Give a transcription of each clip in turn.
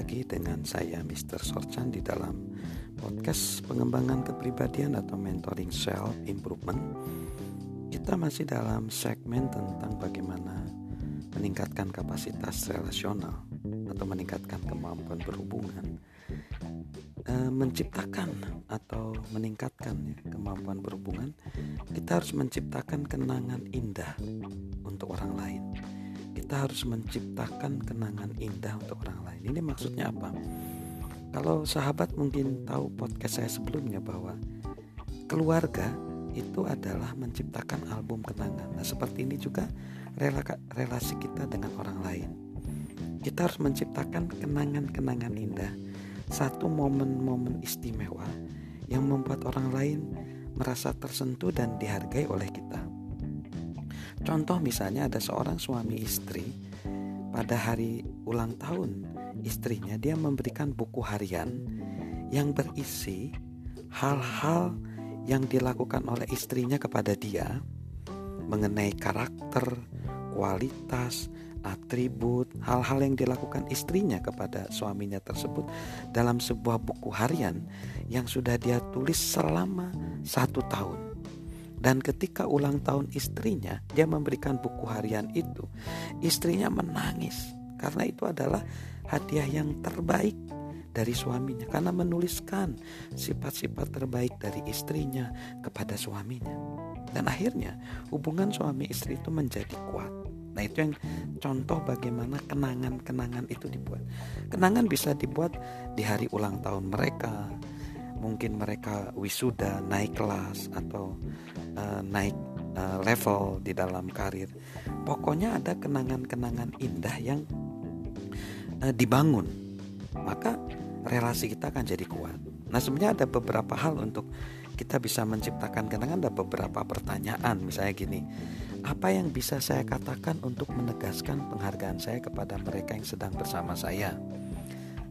lagi dengan saya Mr. Sorchan di dalam podcast pengembangan kepribadian atau mentoring self improvement. Kita masih dalam segmen tentang bagaimana meningkatkan kapasitas relasional atau meningkatkan kemampuan berhubungan, e, menciptakan atau meningkatkan ya, kemampuan berhubungan. Kita harus menciptakan kenangan indah untuk orang lain kita harus menciptakan kenangan indah untuk orang lain. Ini maksudnya apa? Kalau sahabat mungkin tahu podcast saya sebelumnya bahwa keluarga itu adalah menciptakan album kenangan. Nah, seperti ini juga relasi kita dengan orang lain. Kita harus menciptakan kenangan-kenangan indah, satu momen-momen istimewa yang membuat orang lain merasa tersentuh dan dihargai oleh kita. Contoh misalnya ada seorang suami istri pada hari ulang tahun istrinya dia memberikan buku harian yang berisi hal-hal yang dilakukan oleh istrinya kepada dia mengenai karakter, kualitas, atribut, hal-hal yang dilakukan istrinya kepada suaminya tersebut dalam sebuah buku harian yang sudah dia tulis selama satu tahun. Dan ketika ulang tahun istrinya, dia memberikan buku harian itu. Istrinya menangis karena itu adalah hadiah yang terbaik dari suaminya karena menuliskan sifat-sifat terbaik dari istrinya kepada suaminya. Dan akhirnya hubungan suami istri itu menjadi kuat. Nah, itu yang contoh bagaimana kenangan-kenangan itu dibuat. Kenangan bisa dibuat di hari ulang tahun mereka, mungkin mereka wisuda naik kelas atau uh, naik uh, level di dalam karir. Pokoknya ada kenangan-kenangan indah yang uh, dibangun. Maka relasi kita akan jadi kuat. Nah sebenarnya ada beberapa hal untuk kita bisa menciptakan kenangan ada beberapa pertanyaan. Misalnya gini apa yang bisa saya katakan untuk menegaskan penghargaan saya kepada mereka yang sedang bersama saya?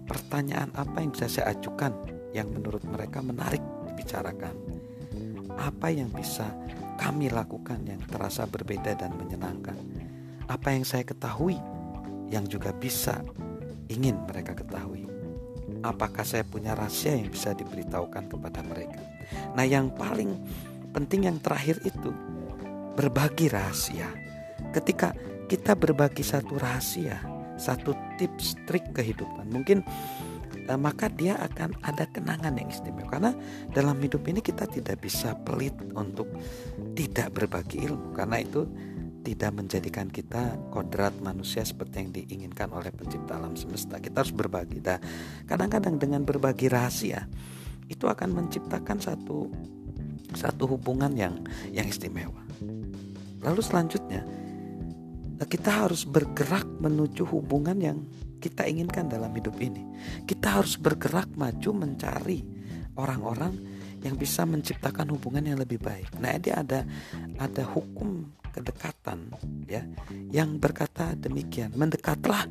Pertanyaan apa yang bisa saya ajukan yang menurut mereka menarik dibicarakan. Apa yang bisa kami lakukan yang terasa berbeda dan menyenangkan? Apa yang saya ketahui yang juga bisa ingin mereka ketahui? Apakah saya punya rahasia yang bisa diberitahukan kepada mereka? Nah, yang paling penting yang terakhir itu berbagi rahasia. Ketika kita berbagi satu rahasia, satu tips trik kehidupan, mungkin uh, maka dia akan ada kenangan yang istimewa. Karena dalam hidup ini kita tidak bisa pelit untuk tidak berbagi ilmu. Karena itu tidak menjadikan kita kodrat manusia seperti yang diinginkan oleh pencipta alam semesta. Kita harus berbagi. Dan kadang-kadang dengan berbagi rahasia itu akan menciptakan satu satu hubungan yang yang istimewa. Lalu selanjutnya kita harus bergerak menuju hubungan yang kita inginkan dalam hidup ini. Kita harus bergerak maju mencari orang-orang yang bisa menciptakan hubungan yang lebih baik. Nah, ini ada ada hukum kedekatan ya yang berkata demikian. Mendekatlah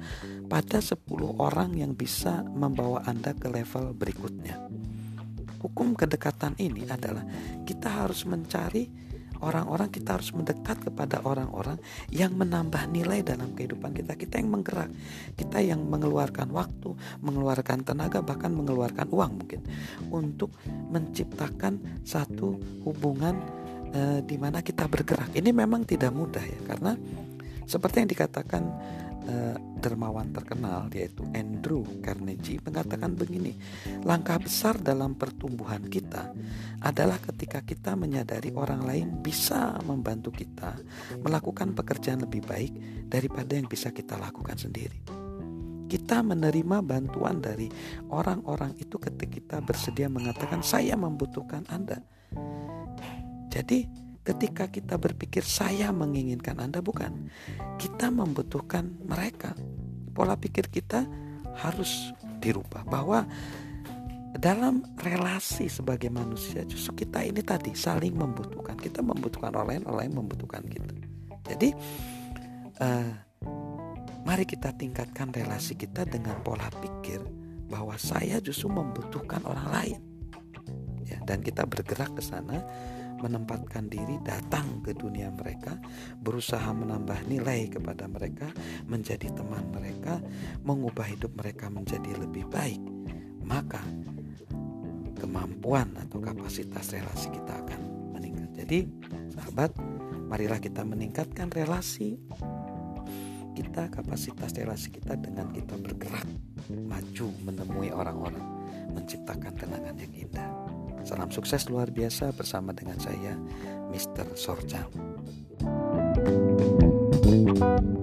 pada 10 orang yang bisa membawa Anda ke level berikutnya. Hukum kedekatan ini adalah kita harus mencari orang-orang kita harus mendekat kepada orang-orang yang menambah nilai dalam kehidupan kita. Kita yang menggerak. Kita yang mengeluarkan waktu mengeluarkan tenaga bahkan mengeluarkan uang mungkin. Untuk menciptakan satu hubungan e, di mana kita bergerak. Ini memang tidak mudah ya karena seperti yang dikatakan uh, dermawan terkenal yaitu Andrew Carnegie mengatakan begini, langkah besar dalam pertumbuhan kita adalah ketika kita menyadari orang lain bisa membantu kita melakukan pekerjaan lebih baik daripada yang bisa kita lakukan sendiri. Kita menerima bantuan dari orang-orang itu ketika kita bersedia mengatakan saya membutuhkan Anda. Jadi Ketika kita berpikir saya menginginkan Anda bukan. Kita membutuhkan mereka. Pola pikir kita harus dirubah bahwa dalam relasi sebagai manusia justru kita ini tadi saling membutuhkan. Kita membutuhkan orang lain, orang lain membutuhkan kita. Jadi uh, mari kita tingkatkan relasi kita dengan pola pikir bahwa saya justru membutuhkan orang lain. Ya, dan kita bergerak ke sana menempatkan diri datang ke dunia mereka, berusaha menambah nilai kepada mereka, menjadi teman mereka, mengubah hidup mereka menjadi lebih baik, maka kemampuan atau kapasitas relasi kita akan meningkat. Jadi, sahabat, marilah kita meningkatkan relasi kita, kapasitas relasi kita dengan kita bergerak maju menemui orang-orang, menciptakan kenangan yang indah. Salam sukses luar biasa bersama dengan saya, Mr. Sorjan. thank you